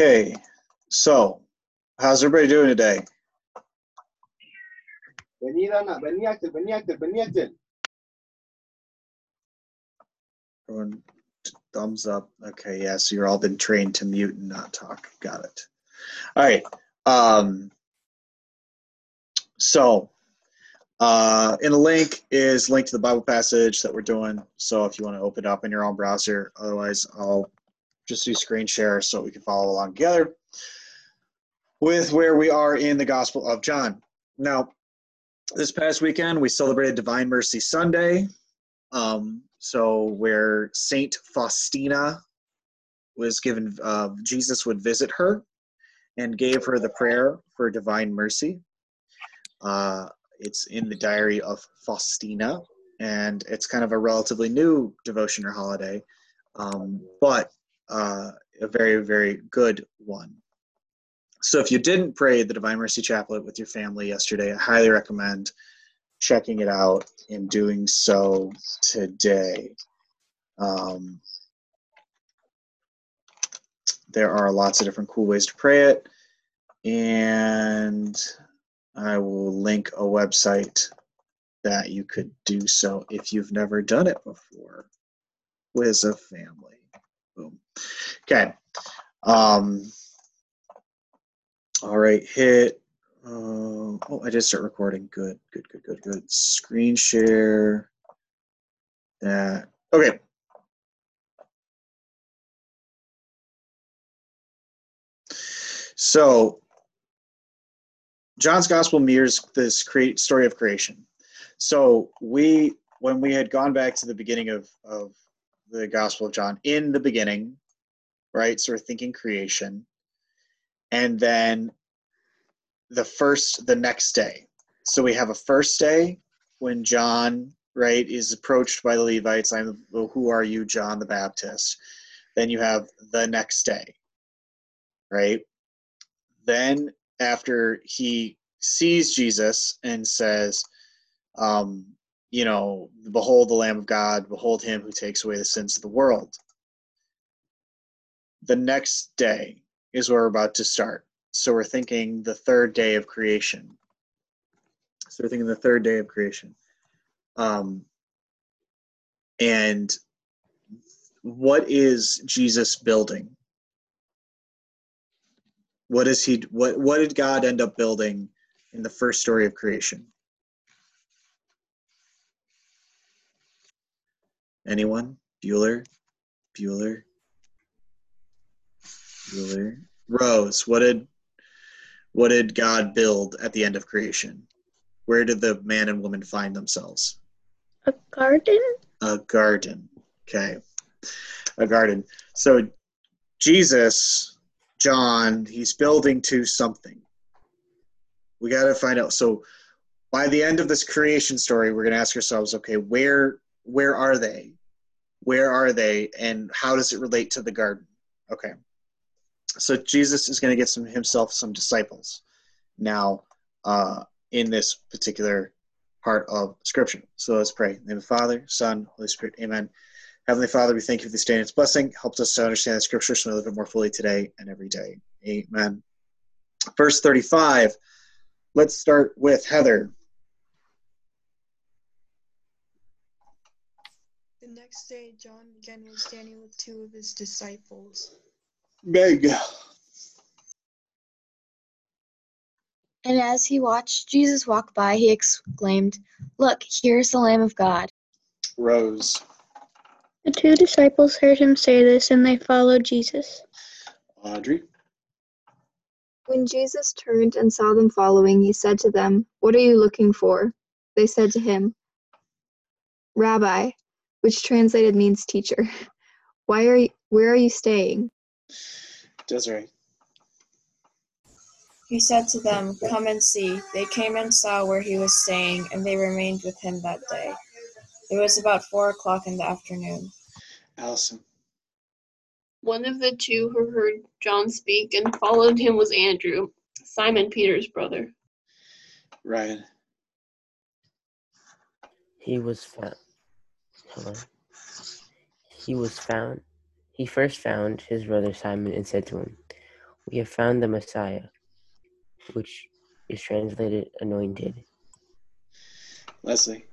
Okay, so how's everybody doing today? Everyone, thumbs up. Okay, yeah, so you're all been trained to mute and not talk. Got it. All right. Um, so, uh, in the link is link to the Bible passage that we're doing. So if you want to open it up in your own browser, otherwise I'll just do screen share so we can follow along together with where we are in the Gospel of John. Now, this past weekend we celebrated Divine Mercy Sunday. Um, so where Saint Faustina was given, uh, Jesus would visit her and gave her the prayer for divine mercy. Uh, it's in the diary of Faustina, and it's kind of a relatively new devotion or holiday, um, but uh, a very, very good one. So if you didn't pray the Divine Mercy Chaplet with your family yesterday, I highly recommend checking it out and doing so today. Um, there are lots of different cool ways to pray it, and I will link a website that you could do so if you've never done it before with a family. Boom. Okay. Um, all right, hit. Uh, oh, I did start recording. Good, good, good, good, good. Screen share. That. Okay. So, John's Gospel mirrors this create story of creation. So we, when we had gone back to the beginning of of the Gospel of John, in the beginning, right? So we're thinking creation, and then the first, the next day. So we have a first day when John, right, is approached by the Levites. I'm, well, who are you, John the Baptist? Then you have the next day, right? Then after he sees Jesus and says, um, you know, behold the Lamb of God, behold him who takes away the sins of the world. The next day is where we're about to start. So we're thinking the third day of creation. So we're thinking the third day of creation. Um, and what is Jesus building? What is he what what did God end up building in the first story of creation? Anyone? Bueller? Bueller? Bueller? Rose, what did what did God build at the end of creation? Where did the man and woman find themselves? A garden? A garden. Okay. A garden. So Jesus, John, he's building to something. We got to find out. So by the end of this creation story, we're going to ask ourselves, okay, where where are they? Where are they and how does it relate to the garden? Okay. So Jesus is going to get some himself some disciples now uh, in this particular part of Scripture. So let's pray. In the name of the Father, Son, Holy Spirit. Amen. Heavenly Father, we thank you for this day and its blessing. Helps us to understand the Scripture so we live it more fully today and every day. Amen. Verse 35. Let's start with Heather. Next day, John again was standing with two of his disciples. Meg. And as he watched Jesus walk by, he exclaimed, Look, here's the Lamb of God. Rose. The two disciples heard him say this, and they followed Jesus. Audrey. When Jesus turned and saw them following, he said to them, What are you looking for? They said to him, Rabbi, which translated means teacher. Why are you, where are you staying? Desiree. He said to them, Come and see. They came and saw where he was staying, and they remained with him that day. It was about four o'clock in the afternoon. Allison. One of the two who heard John speak and followed him was Andrew, Simon Peter's brother. Ryan. He was found. Hello. He was found. He first found his brother Simon and said to him, We have found the Messiah, which is translated anointed. Leslie.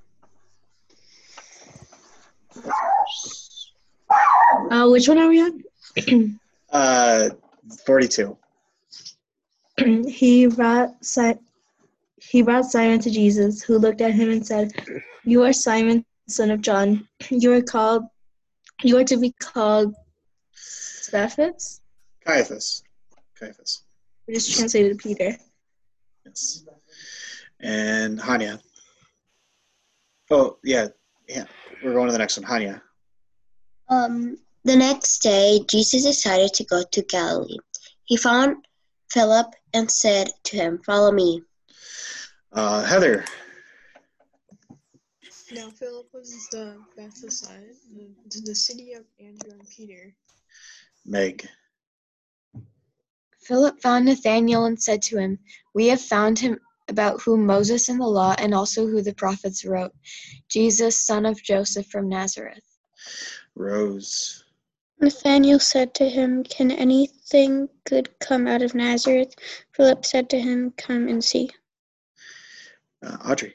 Uh, which one are we on? Uh, 42. he brought si- he brought Simon to Jesus, who looked at him and said, "You are Simon, son of John. You are called. You are to be called Cephas, Caiaphas. Caiaphas. which is translated Peter." Yes. And Hania. Oh, yeah. Yeah. We're going to the next one. Hania. Um, the next day, Jesus decided to go to Galilee. He found Philip and said to him, Follow me. Uh, Heather. Now Philip was the Bethsaida, the, the city of Andrew and Peter. Meg. Philip found Nathanael and said to him, We have found him about whom Moses and the law and also who the prophets wrote, Jesus, son of Joseph from Nazareth. Rose. Nathanael said to him, Can anything good come out of Nazareth? Philip said to him, Come and see. Uh, Audrey.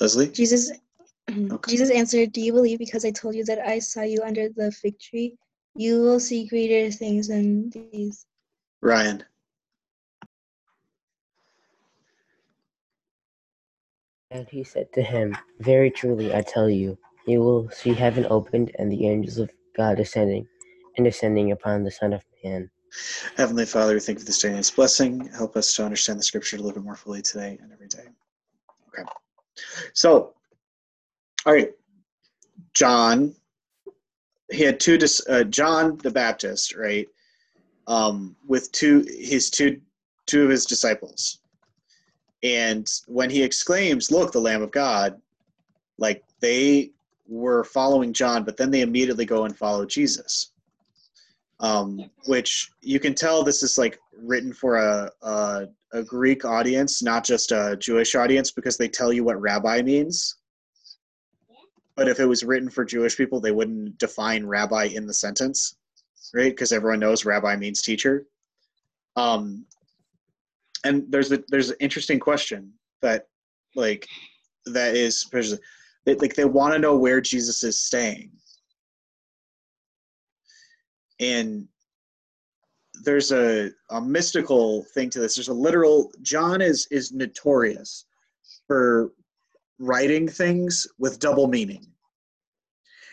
Leslie. Jesus Okay. Jesus answered, Do you believe because I told you that I saw you under the fig tree? You will see greater things than these. Ryan. And he said to him, Very truly, I tell you, you will see heaven opened and the angels of God descending and descending upon the Son of Man. Heavenly Father, we thank you for this day and its blessing. Help us to understand the scripture a little bit more fully today and every day. Okay. So, all right. John, he had two, uh, John the Baptist, right? Um, with two, his two, two of his disciples. And when he exclaims, Look, the Lamb of God, like they were following John, but then they immediately go and follow Jesus um, which you can tell this is like written for a, a a Greek audience, not just a Jewish audience, because they tell you what rabbi means. But if it was written for Jewish people, they wouldn't define rabbi in the sentence, right? Because everyone knows rabbi means teacher. Um, and there's a there's an interesting question that like that is like they want to know where Jesus is staying and there's a, a mystical thing to this. There's a literal john is is notorious for writing things with double meaning.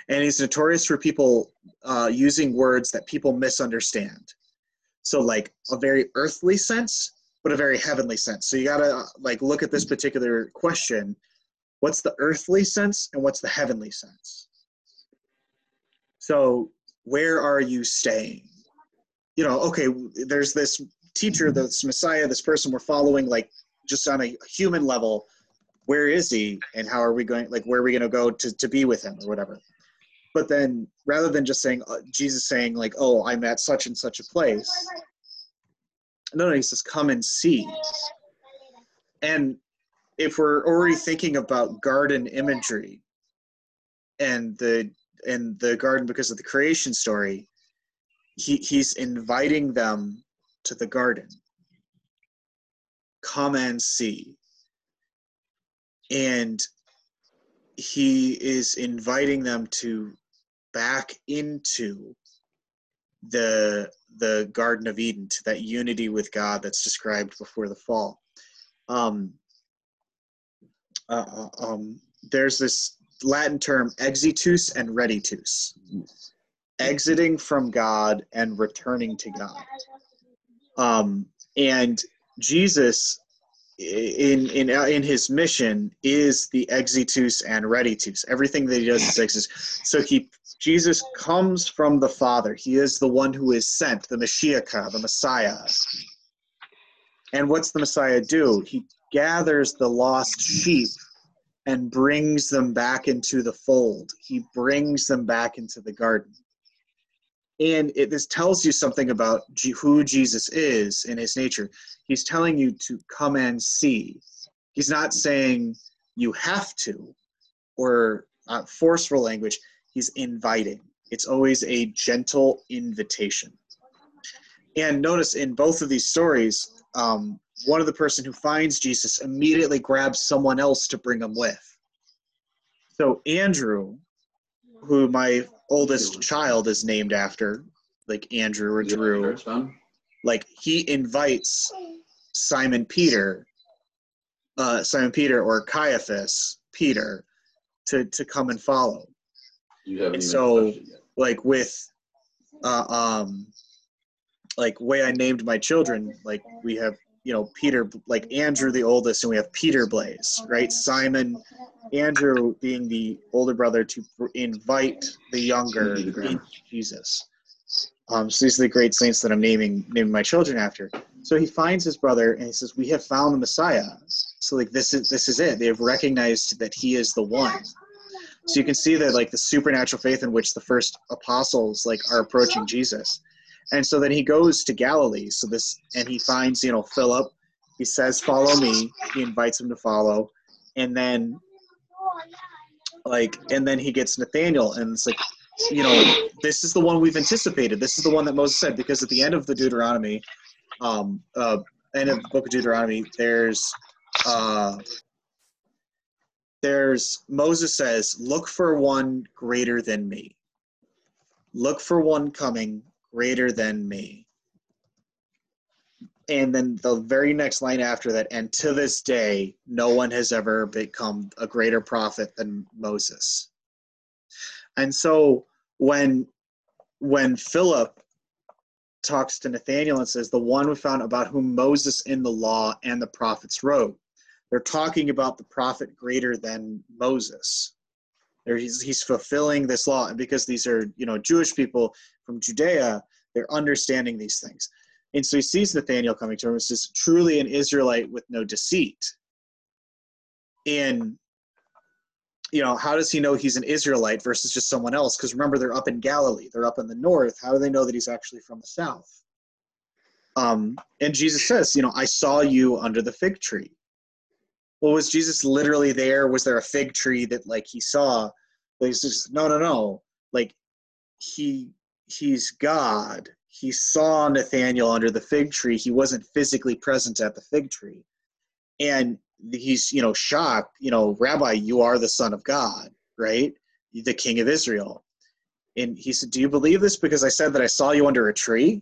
And he's notorious for people uh, using words that people misunderstand. So like a very earthly sense but a very heavenly sense. So you gotta like look at this particular question. What's the earthly sense and what's the heavenly sense? So where are you staying? You know okay there's this teacher this messiah this person we're following like just on a human level where is he and how are we going like where are we going to go to, to be with him or whatever? But then rather than just saying uh, jesus saying like oh i'm at such and such a place no no he says come and see. And if we're already thinking about garden imagery and the in the garden because of the creation story he, he's inviting them to the garden. Come and see. And he is inviting them to back into the the garden of eden to that unity with god that's described before the fall. Um, uh, um, there's this Latin term exitus and reditus, exiting from God and returning to God. Um, and Jesus in in in his mission is the exitus and reditus. Everything that he does is exitus. So he Jesus comes from the Father. He is the one who is sent, the Mashiach, the Messiah. And what's the Messiah do? He gathers the lost sheep and brings them back into the fold. He brings them back into the garden. And it, this tells you something about G- who Jesus is in his nature. He's telling you to come and see. He's not saying you have to or uh, forceful language. He's inviting. It's always a gentle invitation. And notice in both of these stories, um, one of the person who finds Jesus immediately grabs someone else to bring him with. So Andrew, who my oldest child is named after, like Andrew or Drew, like he invites Simon Peter, uh, Simon Peter or Caiaphas Peter, to to come and follow. You And so, touched it yet. like with, uh, um, like way I named my children, like we have you know Peter, like Andrew the oldest, and we have Peter Blaze, right? Simon, Andrew being the older brother to invite the younger Maybe the grammar. into Jesus. Um, so these are the great saints that I'm naming naming my children after. So he finds his brother and he says, "We have found the Messiah." So like this is this is it. They have recognized that he is the one. So you can see that like the supernatural faith in which the first apostles like are approaching Jesus. And so then he goes to Galilee. So this and he finds, you know, Philip. He says, "Follow me." He invites him to follow. And then like and then he gets Nathaniel and it's like you know, this is the one we've anticipated. This is the one that Moses said because at the end of the Deuteronomy, um, uh, end of the book of Deuteronomy, there's uh, there's Moses says, "Look for one greater than me. Look for one coming greater than me." And then the very next line after that, and to this day, no one has ever become a greater prophet than Moses. And so when when Philip talks to Nathaniel and says, "The one we found about whom Moses in the law and the prophets wrote," they're talking about the prophet greater than Moses. He's, he's fulfilling this law, and because these are you know Jewish people from Judea, they're understanding these things. And so he sees Nathaniel coming to him and says, "Truly an Israelite with no deceit." And you know, how does he know he's an Israelite versus just someone else? Because remember, they're up in Galilee, they're up in the north. How do they know that he's actually from the south? Um, and Jesus says, you know, I saw you under the fig tree. Well, was Jesus literally there? Was there a fig tree that like he saw? He's just no, no, no. Like he he's God. He saw Nathaniel under the fig tree. He wasn't physically present at the fig tree. And he's you know shocked you know rabbi you are the son of god right the king of israel and he said do you believe this because i said that i saw you under a tree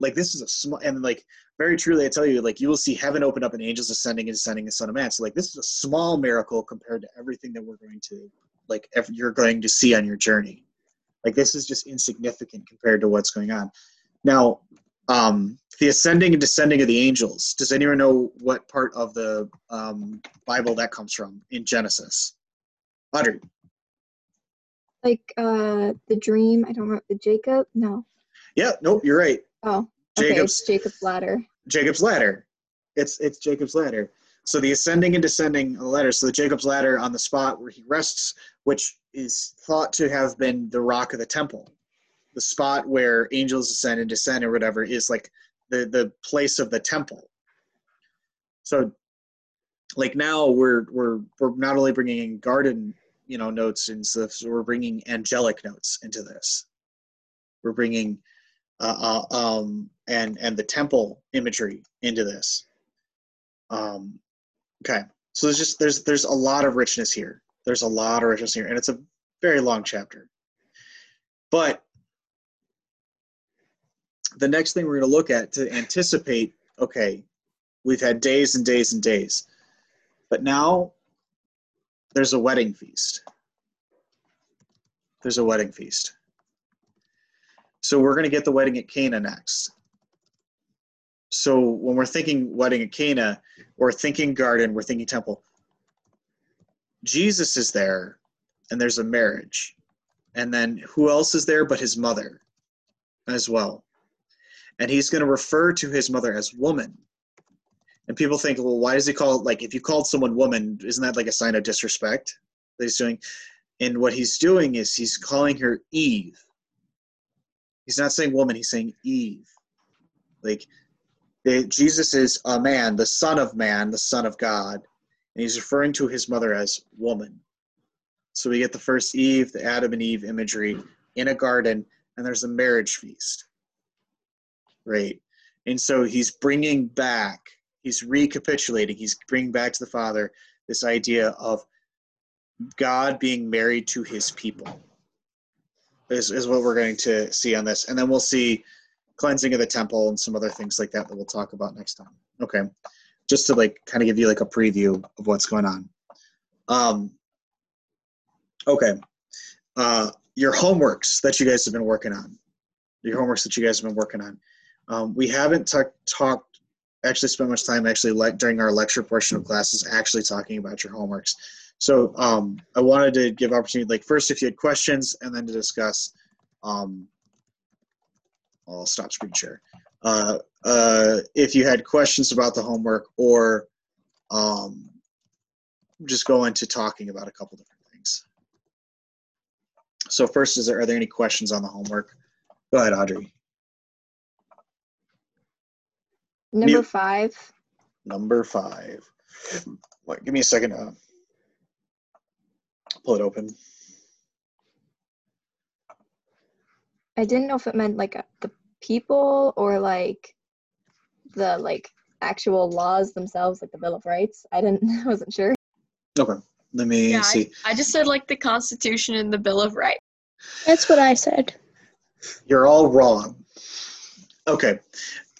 like this is a small and like very truly i tell you like you will see heaven open up and angels ascending and descending the son of man so like this is a small miracle compared to everything that we're going to like you're going to see on your journey like this is just insignificant compared to what's going on now um, the ascending and descending of the angels. Does anyone know what part of the um, Bible that comes from in Genesis? Audrey. Like uh the dream, I don't know, the Jacob? No. Yeah, nope, you're right. Oh, okay, Jacob's it's Jacob's ladder. Jacob's ladder. It's it's Jacob's ladder. So the ascending and descending of the ladder. So the Jacob's ladder on the spot where he rests, which is thought to have been the rock of the temple. The spot where angels ascend and descend or whatever is like the the place of the temple. So like now we're we're we're not only bringing in garden you know notes and stuff so we're bringing angelic notes into this we're bringing uh, uh, um, and and the temple imagery into this um, okay so there's just there's there's a lot of richness here there's a lot of richness here and it's a very long chapter but the next thing we're going to look at to anticipate okay we've had days and days and days but now there's a wedding feast. There's a wedding feast. So we're going to get the wedding at Cana next. So when we're thinking wedding at Cana, or thinking garden, we're thinking temple. Jesus is there, and there's a marriage. And then who else is there but his mother as well? And he's going to refer to his mother as woman. And people think, well, why does he call it like if you called someone woman, isn't that like a sign of disrespect that he's doing? And what he's doing is he's calling her Eve. He's not saying woman, he's saying Eve. Like they, Jesus is a man, the son of man, the son of God, and he's referring to his mother as woman. So we get the first Eve, the Adam and Eve imagery in a garden, and there's a marriage feast. Right? And so he's bringing back, he's recapitulating, he's bringing back to the Father this idea of God being married to his people, is, is what we're going to see on this. And then we'll see cleansing of the temple and some other things like that that we'll talk about next time. Okay. Just to like kind of give you like a preview of what's going on. Um, okay. Uh, your homeworks that you guys have been working on, your homeworks that you guys have been working on. Um, we haven't t- talked, actually spent much time actually le- during our lecture portion of classes actually talking about your homeworks. So um, I wanted to give opportunity, like first if you had questions and then to discuss um, I'll stop screen share. Uh, uh, if you had questions about the homework or um, just go into talking about a couple different things. So first, is there, are there any questions on the homework? Go ahead, Audrey. Number Mute. five. Number five. Wait, give me a second. Uh, pull it open. I didn't know if it meant like uh, the people or like the like actual laws themselves, like the Bill of Rights. I didn't. I wasn't sure. Okay, let me Yeah, see. I, I just said like the Constitution and the Bill of Rights. That's what I said. You're all wrong. Okay,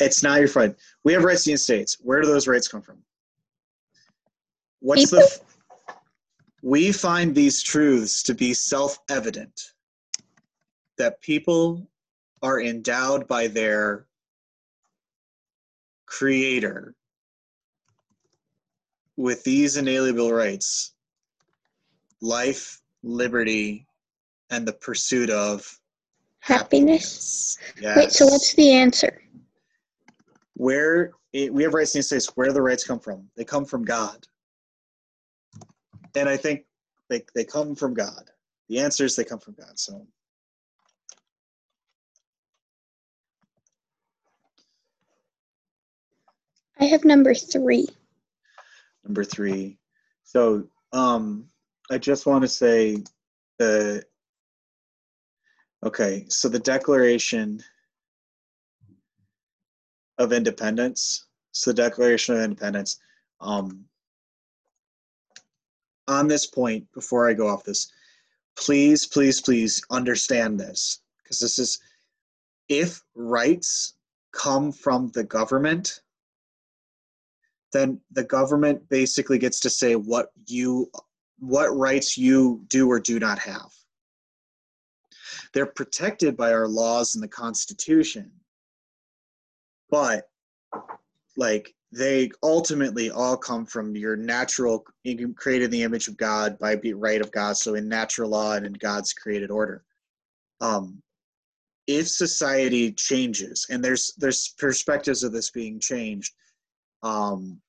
it's not your friend. We have rights in the States. Where do those rights come from? What's the? f- We find these truths to be self-evident. That people are endowed by their creator with these inalienable rights life, liberty, and the pursuit of Happiness. Yes. Wait, so what's the answer? where it, we have rights in the States, where the rights come from? They come from God. And I think they, they come from God. The answer is they come from God. So I have number three. number three. So um I just want to say the okay, so the Declaration of Independence. So the Declaration of Independence. Um on this point, before I go off this, please, please, please understand this. Because this is if rights come from the government, then the government basically gets to say what you what rights you do or do not have. They're protected by our laws and the constitution. But like they ultimately all come from your natural created in the image of god by the right of god so in natural law and in god's created order. Um if society changes and there's there's perspectives of this being changed um,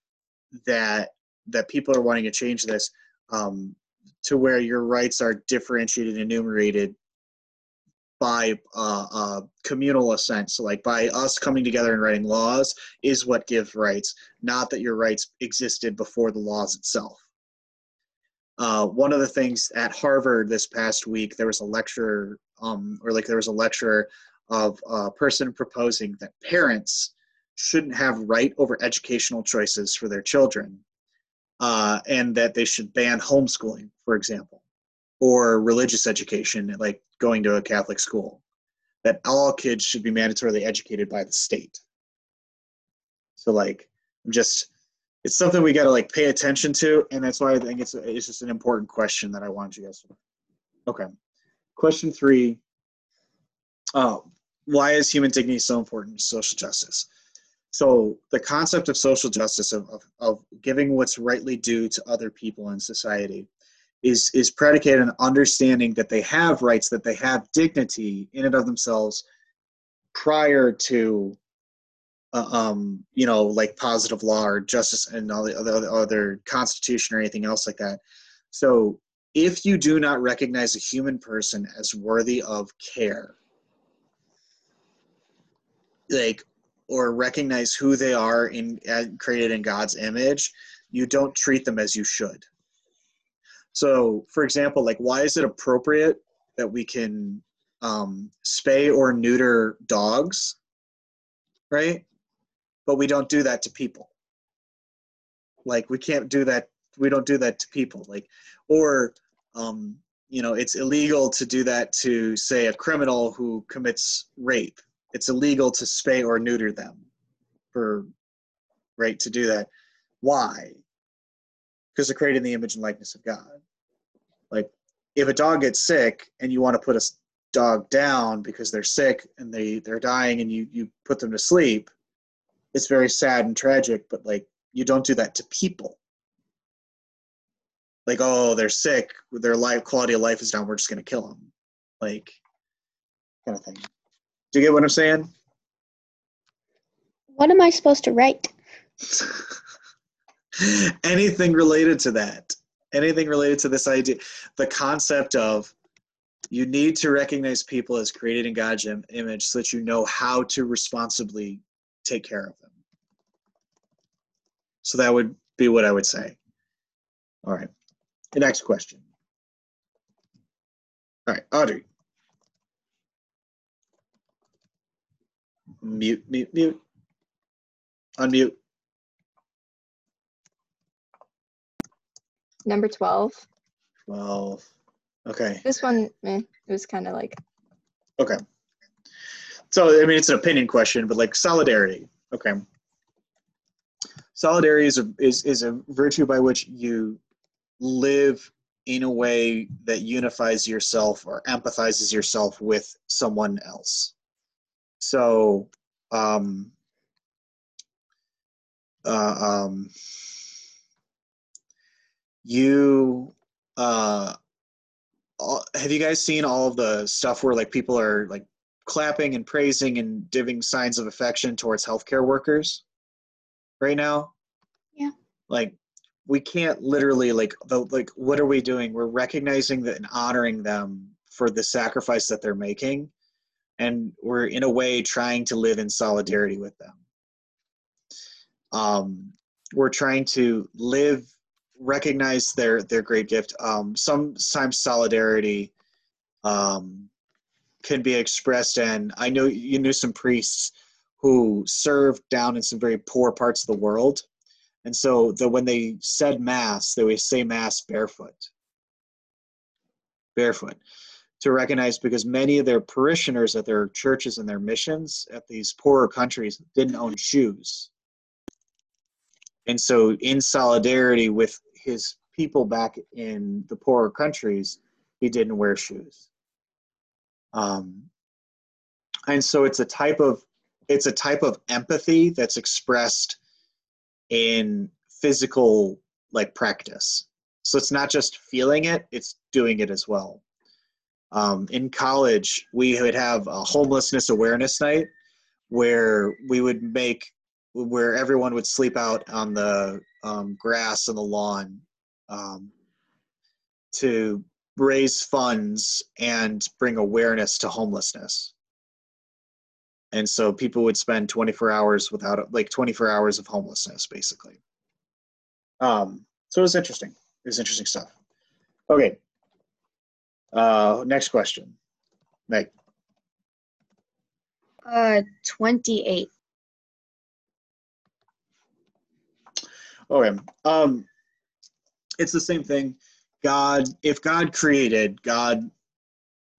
that that people are wanting to change this um, to where your rights are differentiated and enumerated by uh, uh, communal assent. So, like by us coming together and writing laws, is what gives rights, not that your rights existed before the laws itself. Uh, one of the things at Harvard this past week, there was a lecture, um, or like there was a lecture of a person proposing that parents shouldn't have right over educational choices for their children uh, and that they should ban homeschooling for example or religious education like going to a catholic school that all kids should be mandatorily educated by the state. So like i'm just it's something we got to like pay attention to and that's why i think it's it's just an important question that i wanted you guys to okay. Question three. Oh why is human dignity so important to social justice So the concept of social justice of, of, of giving what's rightly due to other people in society is is predicated on understanding that they have rights, that they have dignity in and of themselves prior to uh, um, you know, like positive law or justice and all the other, other constitution or anything else like that. So if you do not recognize a human person as worthy of care, like or recognize who they are in created in God's image, you don't treat them as you should. So, for example, like why is it appropriate that we can um, spay or neuter dogs, right? But we don't do that to people. Like we can't do that. We don't do that to people. Like, or um, you know, it's illegal to do that to say a criminal who commits rape it's illegal to spay or neuter them for right to do that. Why? Because they're created in the image and likeness of god. Like if a dog gets sick and you want to put a dog down because they're sick and they they're dying and you you put them to sleep it's very sad and tragic but like you don't do that to people. Like oh they're sick their life quality of life is down we're just going to kill them like kind of thing do you get what I'm saying? What am I supposed to write? Anything related to that. Anything related to this idea. The concept of you need to recognize people as created in God's image so that you know how to responsibly take care of them. So that would be what I would say. All right. The next question. All right, Audrey. Mute, mute, mute. Unmute. Number 12. 12. Okay. This one, eh, it was kind of like, Okay. So, I mean, it's an opinion question, but like solidarity. Okay. Solidarity is a, is, is a virtue by which you live in a way that unifies yourself or empathizes yourself with someone else. So, um, uh, um, you uh, have you guys seen all of the stuff where like people are like clapping and praising and giving signs of affection towards healthcare workers right now? Yeah. Like we can't literally like the like what are we doing? We're recognizing that and honoring them for the sacrifice that they're making and we're in a way trying to live in solidarity with them. Um, we're trying to live, recognize their their great gift. Um, sometimes solidarity um, can be expressed, and I know you knew some priests who served down in some very poor parts of the world, and so that when they said mass, they would say mass barefoot. Barefoot to recognize because many of their parishioners at their churches and their missions at these poorer countries didn't own shoes. And so, in solidarity with his people back in the poorer countries, he didn't wear shoes. Um, and so, it's a type of it's a type of empathy that's expressed in physical like practice. So it's not just feeling it; it's doing it as well. Um, in college, we would have a homelessness awareness night where we would make where everyone would sleep out on the um, grass and the lawn um, to raise funds and bring awareness to homelessness. And so people would spend 24 hours without like 24 hours of homelessness, basically. Um, so it was interesting. It was interesting stuff. Okay, uh, next question. Meg. Uh, 28. Okay. Um, it's the same thing. God, if God created, God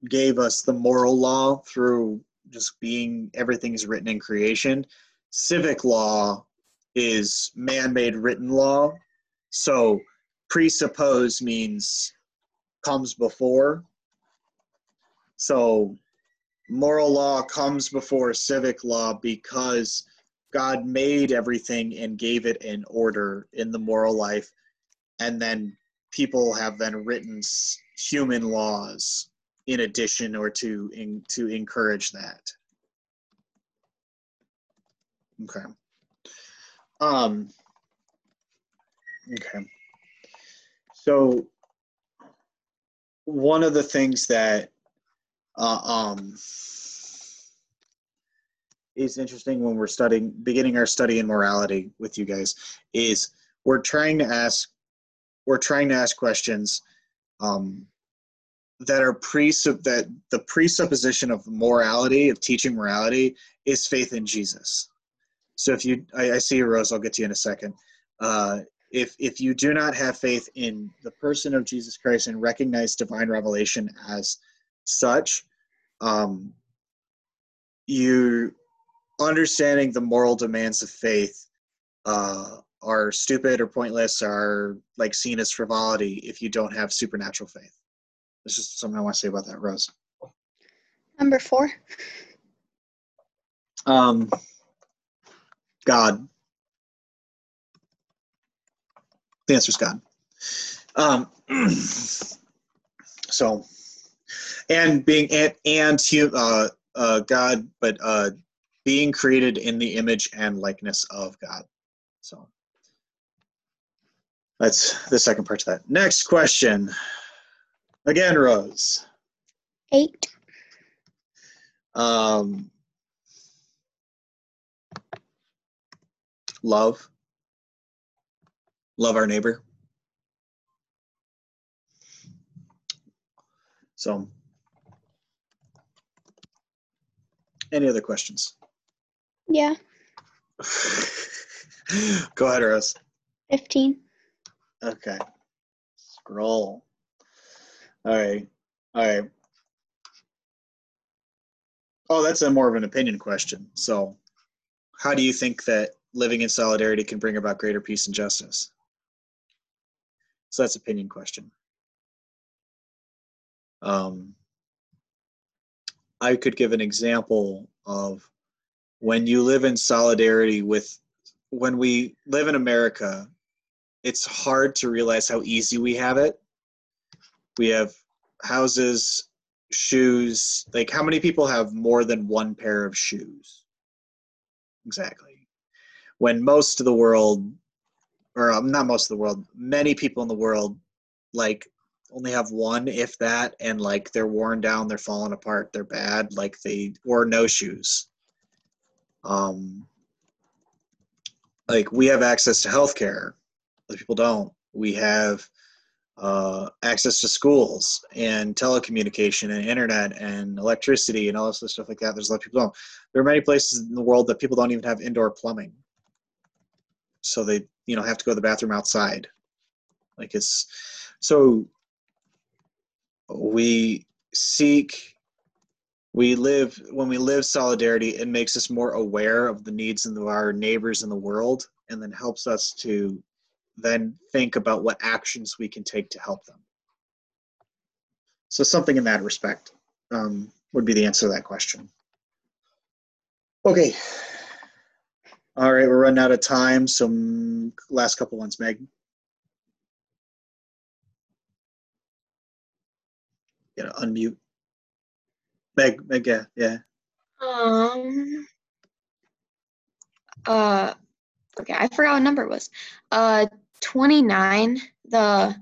gave us the moral law through just being everything is written in creation. Civic law is man made written law. So presuppose means comes before. So moral law comes before civic law because God made everything and gave it an order in the moral life, and then people have then written human laws in addition or to in, to encourage that. Okay. Um. Okay. So one of the things that uh, um is interesting when we're studying beginning our study in morality with you guys is we're trying to ask we're trying to ask questions um, that are presupp that the presupposition of morality of teaching morality is faith in jesus. So if you i, I see you rose i'll get to you in a second. Uh, if if you do not have faith in the person of jesus christ and recognize divine revelation as such um, you understanding the moral demands of faith uh, are stupid or pointless are like seen as frivolity if you don't have supernatural faith. This is something i want to say about that rose. Number four. um, god the answer is god um, so and being and, and uh, uh, god but uh, being created in the image and likeness of god. So that's the second part to that. Next question. Again rose. Eight. um, love love our neighbor. So any other questions? Yeah. go ahead rose. 15. okay. Scroll. All right. All right. Oh that's a more of an opinion question. So how do you think that living in solidarity can bring about greater peace and justice so that's opinion question. Um, i could give an example of when you live in solidarity with when we live in america it's hard to realize how easy we have it. We have houses shoes like how many people have more than one pair of shoes? Exactly. When most of the world or um, not most of the world many people in the world like only have one if that and like they're worn down they're falling apart they're bad like they or no shoes. Um like we have access to healthcare. Other people don't. We have uh, access to schools and telecommunication and internet and electricity and all this stuff like that. There's a lot of people don't. There are many places in the world that people don't even have indoor plumbing. So they you know have to go to the bathroom outside. Like it's so we seek we live when we live solidarity it makes us more aware of the needs of our neighbors in the world and then helps us to then think about what actions we can take to help them. So something in that respect um, would be the answer to that question. Okay all right we're running out of time so mm, last couple ones meg you know unmute meg meg yeah yeah Um. Uh. Okay, I forgot what number it was. Uh, twenty-nine. The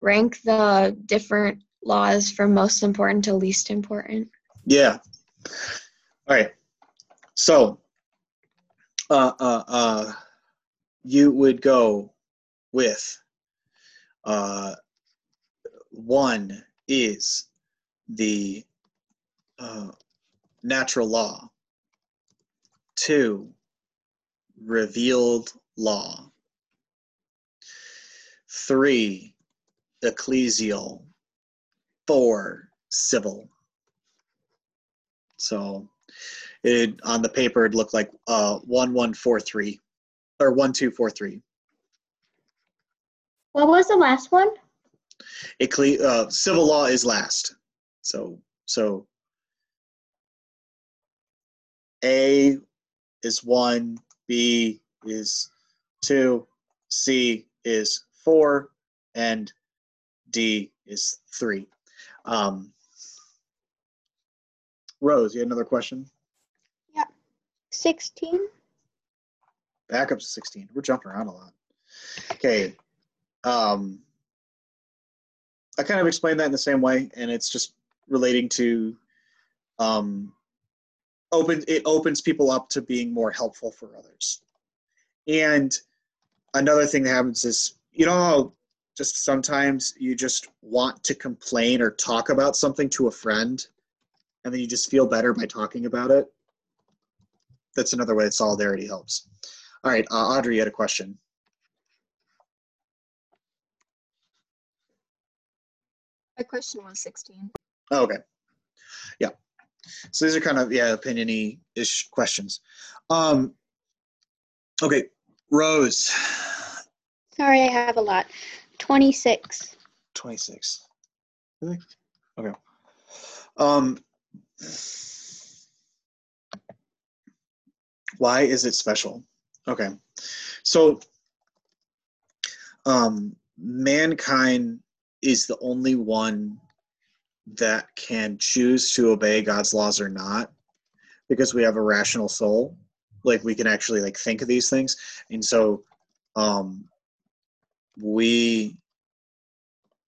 rank the different laws from most important to least important. Yeah. All right. So, uh, uh, uh, you would go with uh, one is the uh, natural law, two, revealed law, three, ecclesial, four, civil. So it on the paper it looked like uh one one four three or one two four three. What was the last one? Ecle- uh, civil law is last. So so A is one, B is two, C is four, and D is three. Um, Rose, you had another question? 16. Back up to 16. We're jumping around a lot. Okay. Um, I kind of explained that in the same way, and it's just relating to um, open. It opens people up to being more helpful for others. And another thing that happens is, you know, just sometimes you just want to complain or talk about something to a friend, and then you just feel better by talking about it. That's another way that solidarity helps. All right, uh, Audrey, you had a question. My question was 16. Oh, okay. Yeah. So these are kind of yeah opiniony ish questions. Um. Okay, Rose, Sorry, I have a lot. 26. twenty six. Really? Okay. Um. Why is it special? Okay, so um, mankind is the only one that can choose to obey God's laws or not because we have a rational soul. Like we can actually like think of these things. And so um we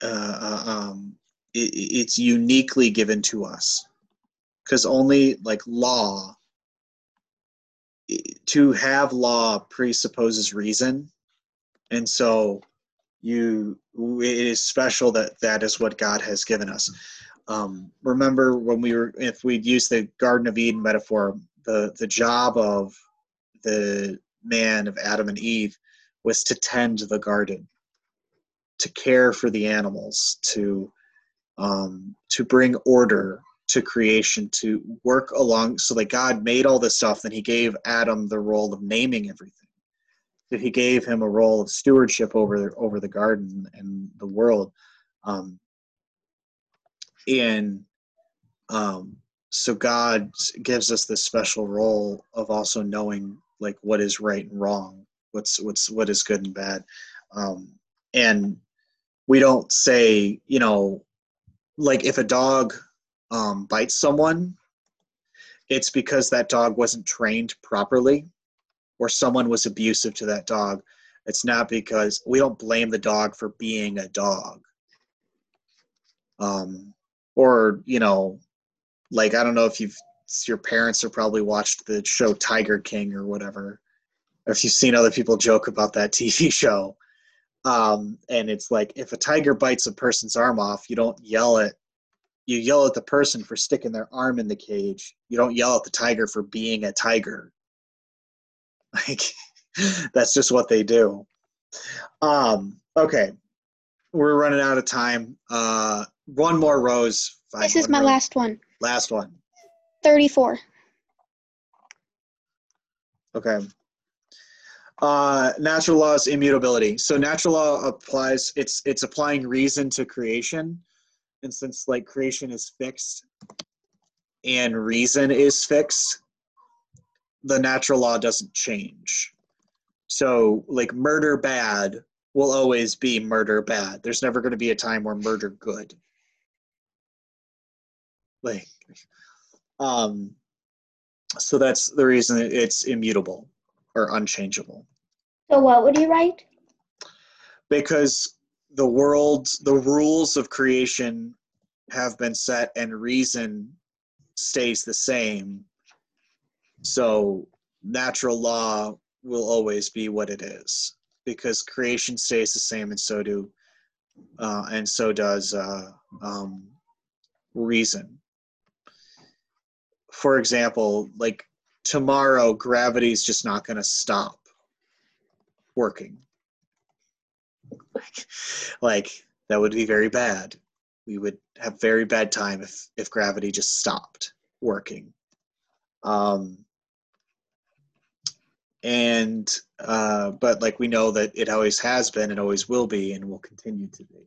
uh, uh, um it, it's uniquely given to us because only like law to have law presupposes reason. And so you it is special that that is what god has given us. Um, remember when we were if we'd use the garden of eden metaphor the the job of the man of adam and eve was to tend the garden to care for the animals to um, to bring order to creation to work along so that god made all this stuff then he gave adam the role of naming everything. That he gave him a role of stewardship over over the garden and the world. Um, and um, so god gives us this special role of also knowing like what is right and wrong what's what's what is good and bad. Um, and we don't say you know like if a dog um, bites someone it's because that dog wasn't trained properly or someone was abusive to that dog. It's not because we don't blame the dog for being a dog. Um, or you know like i don't know if you've your parents have probably watched the show tiger king or whatever. Or if you've seen other people joke about that tv show. Um, and it's like if a tiger bites a person's arm off you don't yell at you yell at the person for sticking their arm in the cage. You don't yell at the tiger for being a tiger. Like that's just what they do. Um okay. We're running out of time. Uh one more rose. This is my rose. last one. last one. 34. okay. Uh natural law is immutability. So natural law applies it's it's applying reason to creation and since like creation is fixed and reason is fixed the natural law doesn't change. So like murder bad will always be murder bad. There's never going to be a time where murder good. Like um so that's the reason it's immutable or unchangeable. So what would you write? because the world the rules of creation have been set and reason stays the same. So natural law will always be what it is because creation stays the same and so do uh, and so does uh, um, reason. For example like tomorrow gravity's just not going to stop working like that would be very bad. We would have very bad time if if gravity just stopped working. Um and uh but like we know that it always has been and always will be and will continue to be.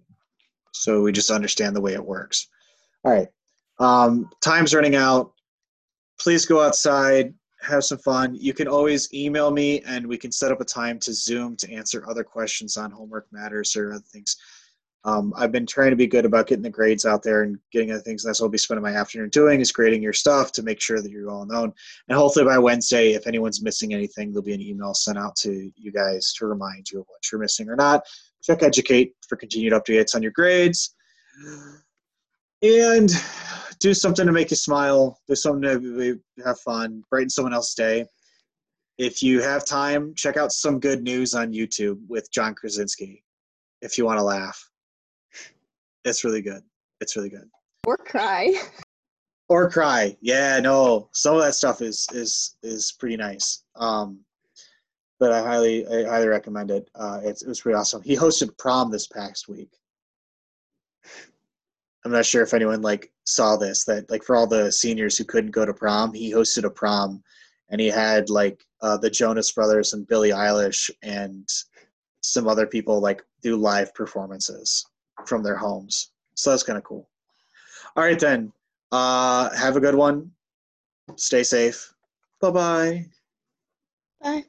So we just understand the way it works. All right. Um time's running out. Please go outside have some fun. You can always email me and we can set up a time to Zoom to answer other questions on homework matters or other things. Um, I've been trying to be good about getting the grades out there and getting other things. That's what I'll be spending my afternoon doing is grading your stuff to make sure that you're all known. And hopefully by Wednesday, if anyone's missing anything, there'll be an email sent out to you guys to remind you of what you're missing or not. Check Educate for continued updates on your grades. And do something to make you smile. Do something to have fun. Brighten someone else's day. If you have time, check out some good news on YouTube with John Krasinski. If you want to laugh, it's really good. It's really good. Or cry. Or cry. Yeah, no. Some of that stuff is is is pretty nice. Um, but I highly I highly recommend it. Uh, it's, it was pretty awesome. He hosted prom this past week. I'm not sure if anyone like saw this that like for all the seniors who couldn't go to prom, he hosted a prom, and he had like uh, the Jonas Brothers and Billie Eilish and some other people like do live performances from their homes. So that's kind of cool. All right then. Uh, have a good one. Stay safe. Bye-bye. Bye.